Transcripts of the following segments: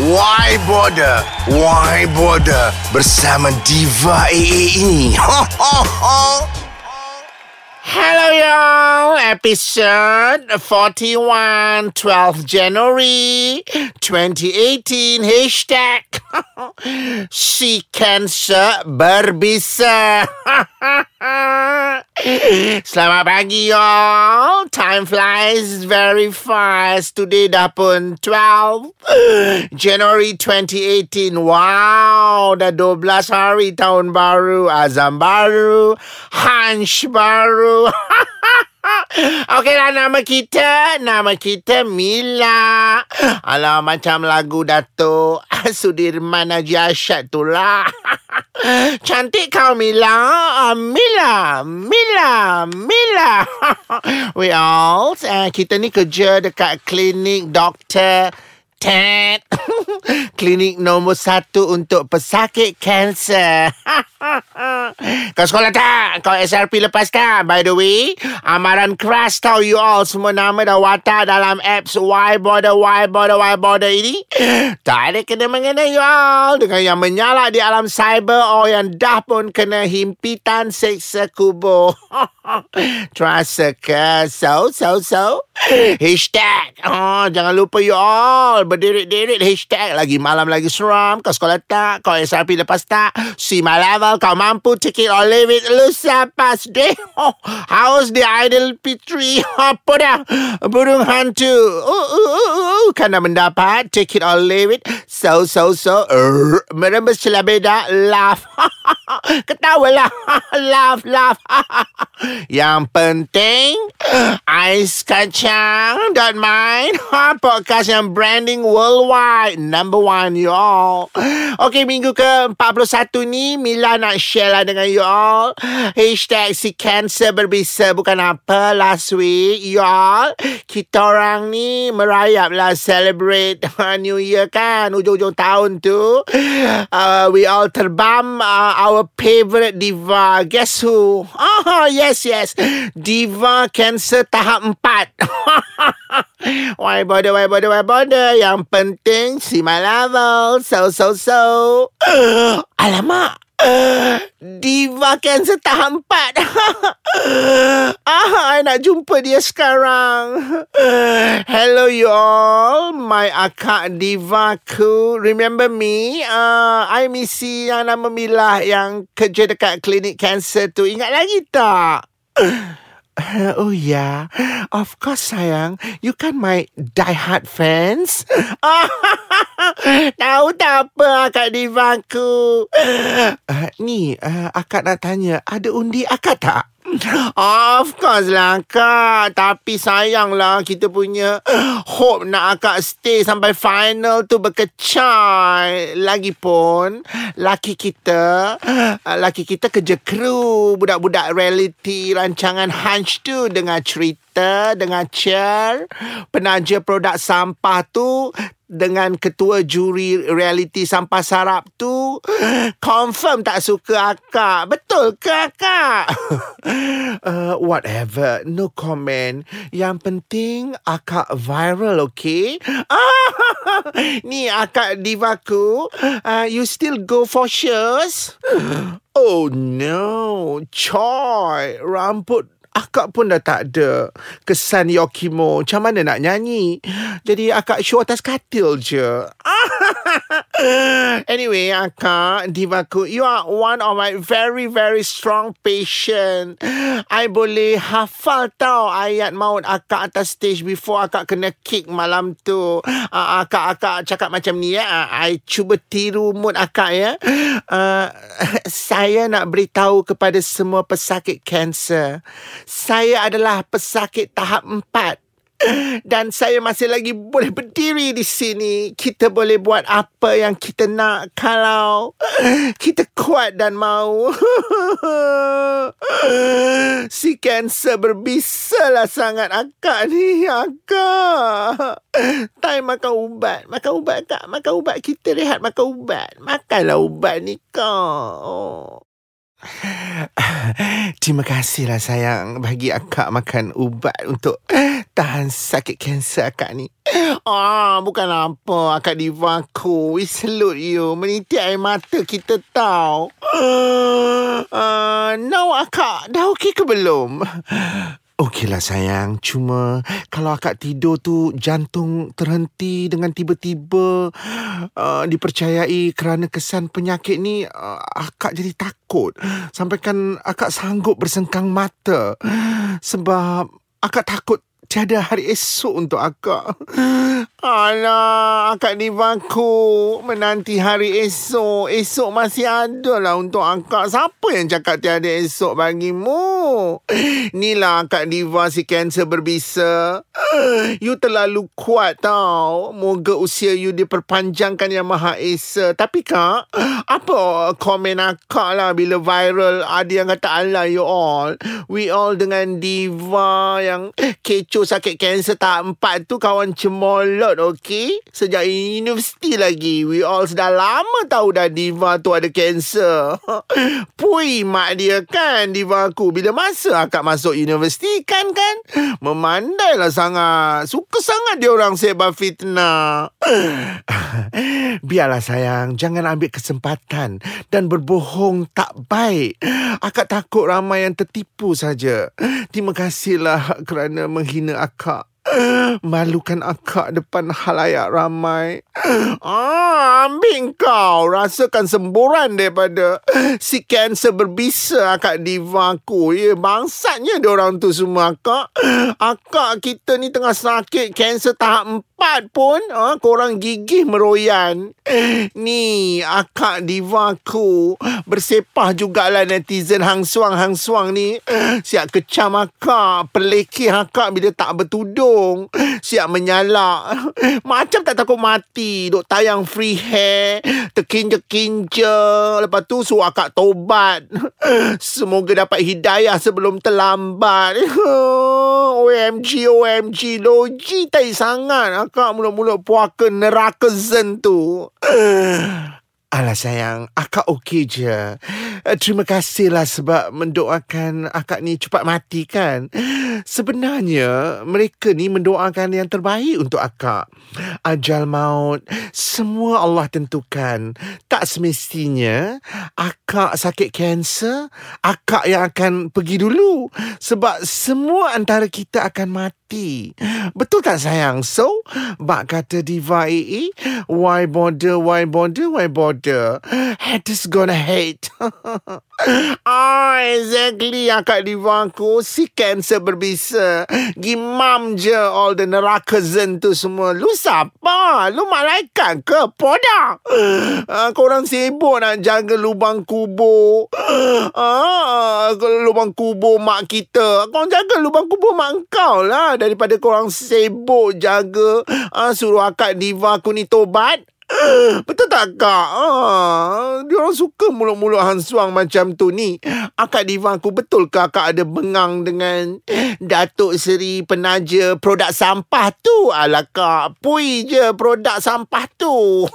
Why Border? Why Border? Bersama Diva AA ini. Ho, ho, ho. Hello y'all, episode 41, 12th January 2018, hashtag Si Cancer Berbisa. Selamat pagi y'all. Time flies very fast. Today dah pun 12 January 2018 Wow Dah 12 hari tahun baru Azam baru Hunch baru Okey lah nama kita Nama kita Mila. Alah macam lagu Datuk Sudirman Haji Asyad tu lah. Cantik kau Mila. Ah, Mila Mila Mila. We all uh, Kita ni kerja dekat klinik doktor Ted. Klinik nombor satu untuk pesakit kanser. Kau sekolah tak? Kau SRP lepas tak? By the way Amaran keras tau you all. Semua nama dah watak dalam apps Why bother, why bother, why bother ini. Tak ada kena-mengena you all. Dengan yang menyalak di alam cyber Or yang dah pun kena himpitan seksa kubur. Terasa ke? So, so, so. Hashtag. Oh, Jangan lupa you all Berdiri-diri Hashtag Lagi malam lagi seram Kau sekolah tak Kau SRP lepas tak See my level Kau mampu Take it or leave it Lu siapa sedih oh, How's the idol P3 Apa dah? Burung hantu. Uh, uh, uh, uh. Dah mendapat. Take it or leave it. So so so. Uh, Merembes celah beda. Laugh. Ketawalah Laugh laugh. Yang penting Ais kacang Don't mind Podcast yang branding worldwide. Number one you all. Okay minggu ke-41 ni Mila nak share lah dengan you all. Hashtag si cancer berbisa. Bukan apa Last week you all. Kita orang ni Merayap lah Celebrate New Year kan? Ujung-ujung tahun tu uh, We all terbam uh, Our favorite diva. Guess who? Oh yes yes. Diva cancer tahap 4 Why bother, why bother, why bother? Yang penting Si my level So so so. Alamak Diva cancer tahap 4 ah, I nak jumpa dia sekarang. Hello you all. My akak diva ku. Remember me? Uh, I misi yang nama Mila Yang kerja dekat klinik cancer tu. Ingat lagi tak? Oh yeah, of course sayang. You kan my diehard fans. Tahu tak apa akak divaku? Uh, ni, uh, akak nak tanya, ada undi akak tak? Of course lah kak Tapi sayanglah Kita punya Hope nak akak stay Sampai final tu berkecai Lagipun Laki kita Laki kita kerja kru Budak-budak reality Rancangan Hunch tu Dengan cerita Dengan chair Penaja produk sampah tu dengan ketua juri reality sampah sarap tu confirm tak suka akak. Betul ke akak? uh, whatever, no comment. Yang penting akak viral, okay? Ni akak divaku, uh, you still go for shows? Oh no, Choi, rambut akak pun dah tak ada kesan Yokimo. Macam mana nak nyanyi? Jadi akak show atas katil je. anyway, akak, divaku, you are one of my very, very strong patient. I boleh hafal tau ayat maut akak atas stage before akak kena kick malam tu. Uh, akak, akak cakap macam ni ya. I cuba tiru mood akak ya. Uh, saya nak beritahu kepada semua pesakit kanser. Saya adalah pesakit tahap empat. Dan saya masih lagi boleh berdiri di sini. Kita boleh buat apa yang kita nak kalau kita kuat dan mau. si kanser berbisalah sangat akak ni, akak. Time makan ubat. Makan ubat, kak. Makan ubat. Kita rehat makan ubat. Makanlah ubat ni, kak. Terima kasihlah sayang bagi akak makan ubat untuk tahan sakit kanser akak ni. Ah, bukan apa akak diva aku. We salute you. Menitik air mata kita tahu. Uh, now akak dah okey ke belum? Okeylah sayang, cuma kalau akak tidur tu jantung terhenti dengan tiba-tiba uh, dipercayai kerana kesan penyakit ni uh, akak jadi takut sampai kan akak sanggup bersengkang mata sebab akak takut tiada hari esok untuk akak. Alah, akak divaku menanti hari esok. Esok masih ada lah untuk akak. Siapa yang cakap tiada esok bagimu? Inilah akak diva si kanser berbisa. You terlalu kuat tau. Moga usia you diperpanjangkan yang maha esa. Tapi kak, apa komen akak lah bila viral ada yang kata Allah you all. We all dengan diva yang kecoh tu sakit kanser tahap empat tu kawan cemolot, okey? Sejak universiti lagi. We all sudah lama tahu dah Diva tu ada kanser. Pui mak dia kan Diva aku. Bila masa akak masuk universiti kan kan? Memandai lah sangat. Suka sangat dia orang sebar fitnah. Biarlah sayang, jangan ambil kesempatan dan berbohong tak baik. Akak takut ramai yang tertipu saja. Terima kasihlah kerana menghina bina akak. Malukan akak depan halayak ramai. Ah, ambil kau. Rasakan semburan daripada si kanser berbisa akak diva aku. Ya, bangsatnya orang tu semua akak. Akak kita ni tengah sakit kanser tahap cepat pun ha, korang gigih meroyan. Ni akak divaku bersepah jugalah netizen hang suang hang suang ni. Siap kecam akak, pelekeh akak bila tak bertudung. Siap menyalak. Macam tak takut mati. Duk tayang free hair, terkinja-kinja. Lepas tu suruh akak tobat. Semoga dapat hidayah sebelum terlambat. OMG, OMG, logi tai sangat akak mula-mula puaka neraka zen tu. Alah sayang, akak okey je. Eh, terima kasihlah sebab mendoakan akak ni cepat mati kan. Sebenarnya mereka ni mendoakan yang terbaik untuk akak. Ajal maut, semua Allah tentukan. Tak semestinya akak sakit kanser, akak yang akan pergi dulu. Sebab semua antara kita akan mati. Betul tak sayang? So, bak kata Diva AA, why bother, why bother, why bother? Haters gonna hate. ah, exactly akak diva aku. Si cancer berbisa. Gimam je all the neraka zen tu semua. Lu siapa? Lu malaikat ke? Poda? Ah, korang sibuk nak jaga lubang kubur. Ah, lubang kubur mak kita. Kau jaga lubang kubur mak kau lah. Daripada korang sibuk jaga. Ah, suruh akak diva aku ni tobat. Betul tak kak? Ah, dia orang suka mulut-mulut hansuang macam tu ni. Akak Diva aku betul ke akak ada bengang dengan Datuk Seri penaja produk sampah tu? Alah kak, pui je produk sampah tu.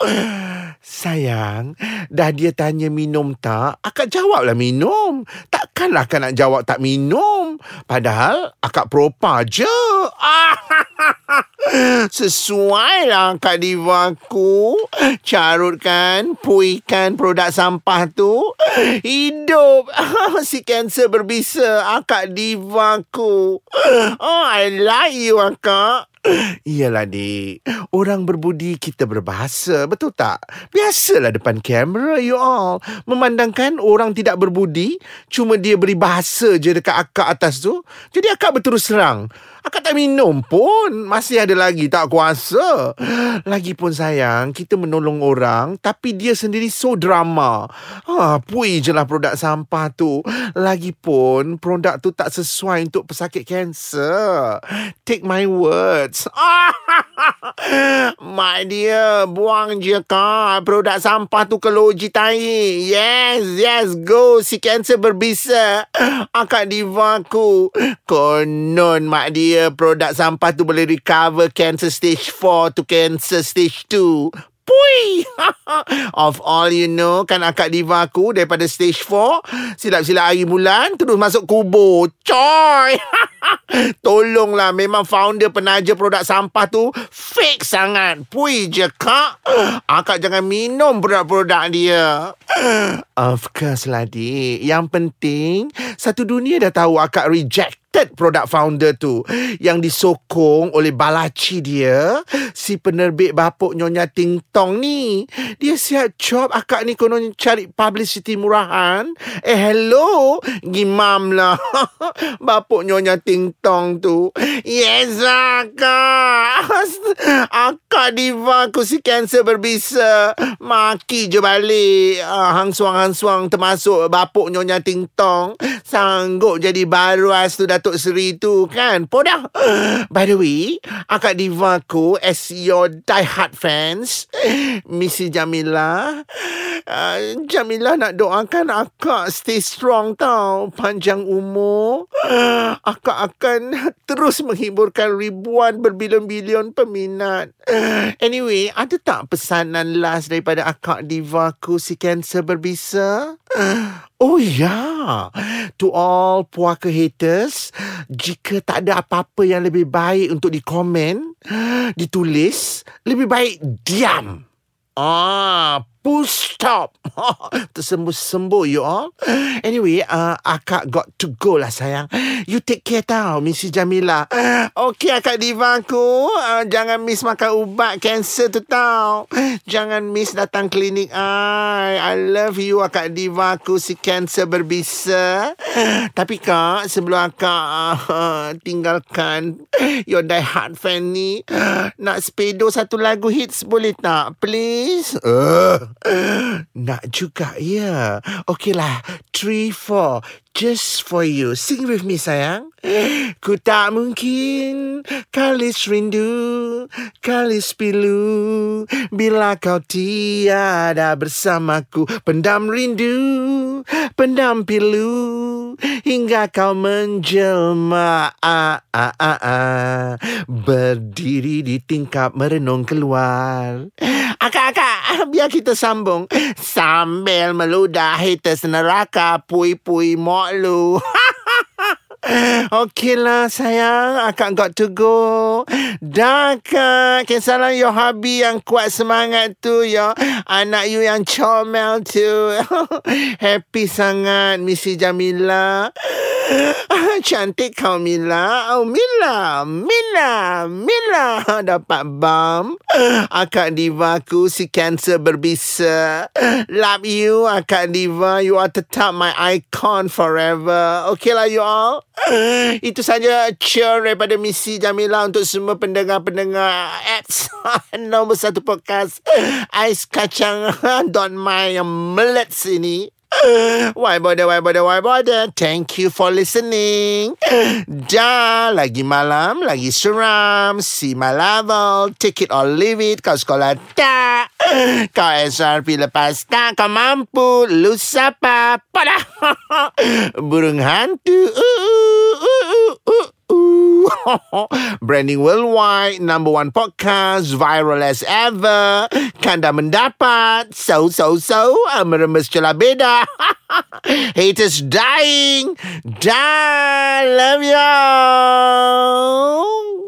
Sayang, dah dia tanya minum tak, akak jawablah minum. Takkanlah akak nak jawab tak minum. Padahal akak propa je. Sesuai lah Kak Diva aku. Carutkan, puikan produk sampah tu. Hidup. si kanser berbisa. Kak Diva aku. Oh, I like you, Kak. Iyalah, Dik. Orang berbudi, kita berbahasa. Betul tak? Biasalah depan kamera, you all. Memandangkan orang tidak berbudi, cuma dia beri bahasa je dekat akak atas tu. Jadi akak berterus serang. Akak tak minum pun. Masih ada lagi tak kuasa. Lagipun sayang, kita menolong orang tapi dia sendiri so drama. Ha, pui je lah produk sampah tu. Lagipun produk tu tak sesuai untuk pesakit kanser. Take my words. My dear, buang je kak produk sampah tu ke loji tai. Yes, yes, go. Si kanser berbisa. Akak diva ku. Konon, mak dia produk sampah tu boleh recover cancer stage 4 to cancer stage 2. Pui! of all you know, kan akak diva aku daripada stage 4, silap-silap hari bulan, terus masuk kubur. Coy! Tolonglah, memang founder penaja produk sampah tu fake sangat. Pui je, kak. Akak jangan minum produk-produk dia. Of course lah, dik. Yang penting, satu dunia dah tahu akak reject third product founder tu yang disokong oleh balaci dia si penerbit bapuk Nyonya Ting Tong ni. Dia siap job akak ni konon cari publicity murahan. Eh hello gimam lah bapuk Nyonya Ting Tong tu. Yes akak. Akak diva aku si cancer berbisa. Maki je balik. Uh, hang-suang-hang-suang termasuk bapuk Nyonya Ting Tong. Sanggup jadi baru as tu dah Datuk Seri tu kan? Podah By the way Akak Diva ku As your die-hard fans Missy Jamila uh, Jamila nak doakan akak Stay strong tau. Panjang umur Akak akan Terus menghiburkan ribuan Berbilion-bilion peminat. Anyway Ada tak pesanan last Daripada akak Diva ku Si cancer berbisa Oh ya, to all puaka haters, jika tak ada apa-apa yang lebih baik untuk dikomen, ditulis, lebih baik diam. Ah, stop. Tersembuh-sembuh you all. Anyway, uh, akak got to go lah sayang. You take care tau, Missy Jamila. Okay, akak diva aku. Uh, jangan miss makan ubat cancer tu tau. Jangan miss datang klinik I. I love you, akak diva aku si cancer berbisa. Tapi kak, sebelum akak uh, tinggalkan your die hard fan ni, nak spedo satu lagu hits boleh tak? Please? Uh. Nak juga, ya. Okeylah. Three, four. Just for you. Sing with me, sayang. Ku tak mungkin kalis rindu, kalis pilu. Bila kau tiada bersamaku, pendam rindu, pendam pilu. Hingga kau menjelma, ah, ah, ah, ah. berdiri di tingkap merenung keluar. Akak-akak, biar kita sambung. Sambil meludah haters neraka, pui-pui mok lu. Okeylah sayang. Akak got to go. Dah kak. Kisahlah your hubby yang kuat semangat tu ya Anak you yang comel tu. Happy sangat Missy Jamila. Cantik kau Mila. Oh Mila Mila Mila. Dapat bam Akak Diva ku Si cancer berbisa. Love you Akak Diva. You are tetap my icon forever. Okay lah you all Itu saja cheer daripada Missy Jamila untuk semua pendengar-pendengar apps nombor satu podcast Ais Kacang Don My yang melet sini. Why bother, why bother, why bother? Thank you for listening. Dah, lagi malam, lagi seram. See my level. Take it or leave it. Kau sekolah tak. Kau SRP lepas tak. Kau mampu. Lu siapa? Pada. Burung hantu. Uh, uh, uh, uh. Branding worldwide, number one podcast, viral as ever. Kanda mendapat, so so so, meremes celah beda. Haters dying, die, love you.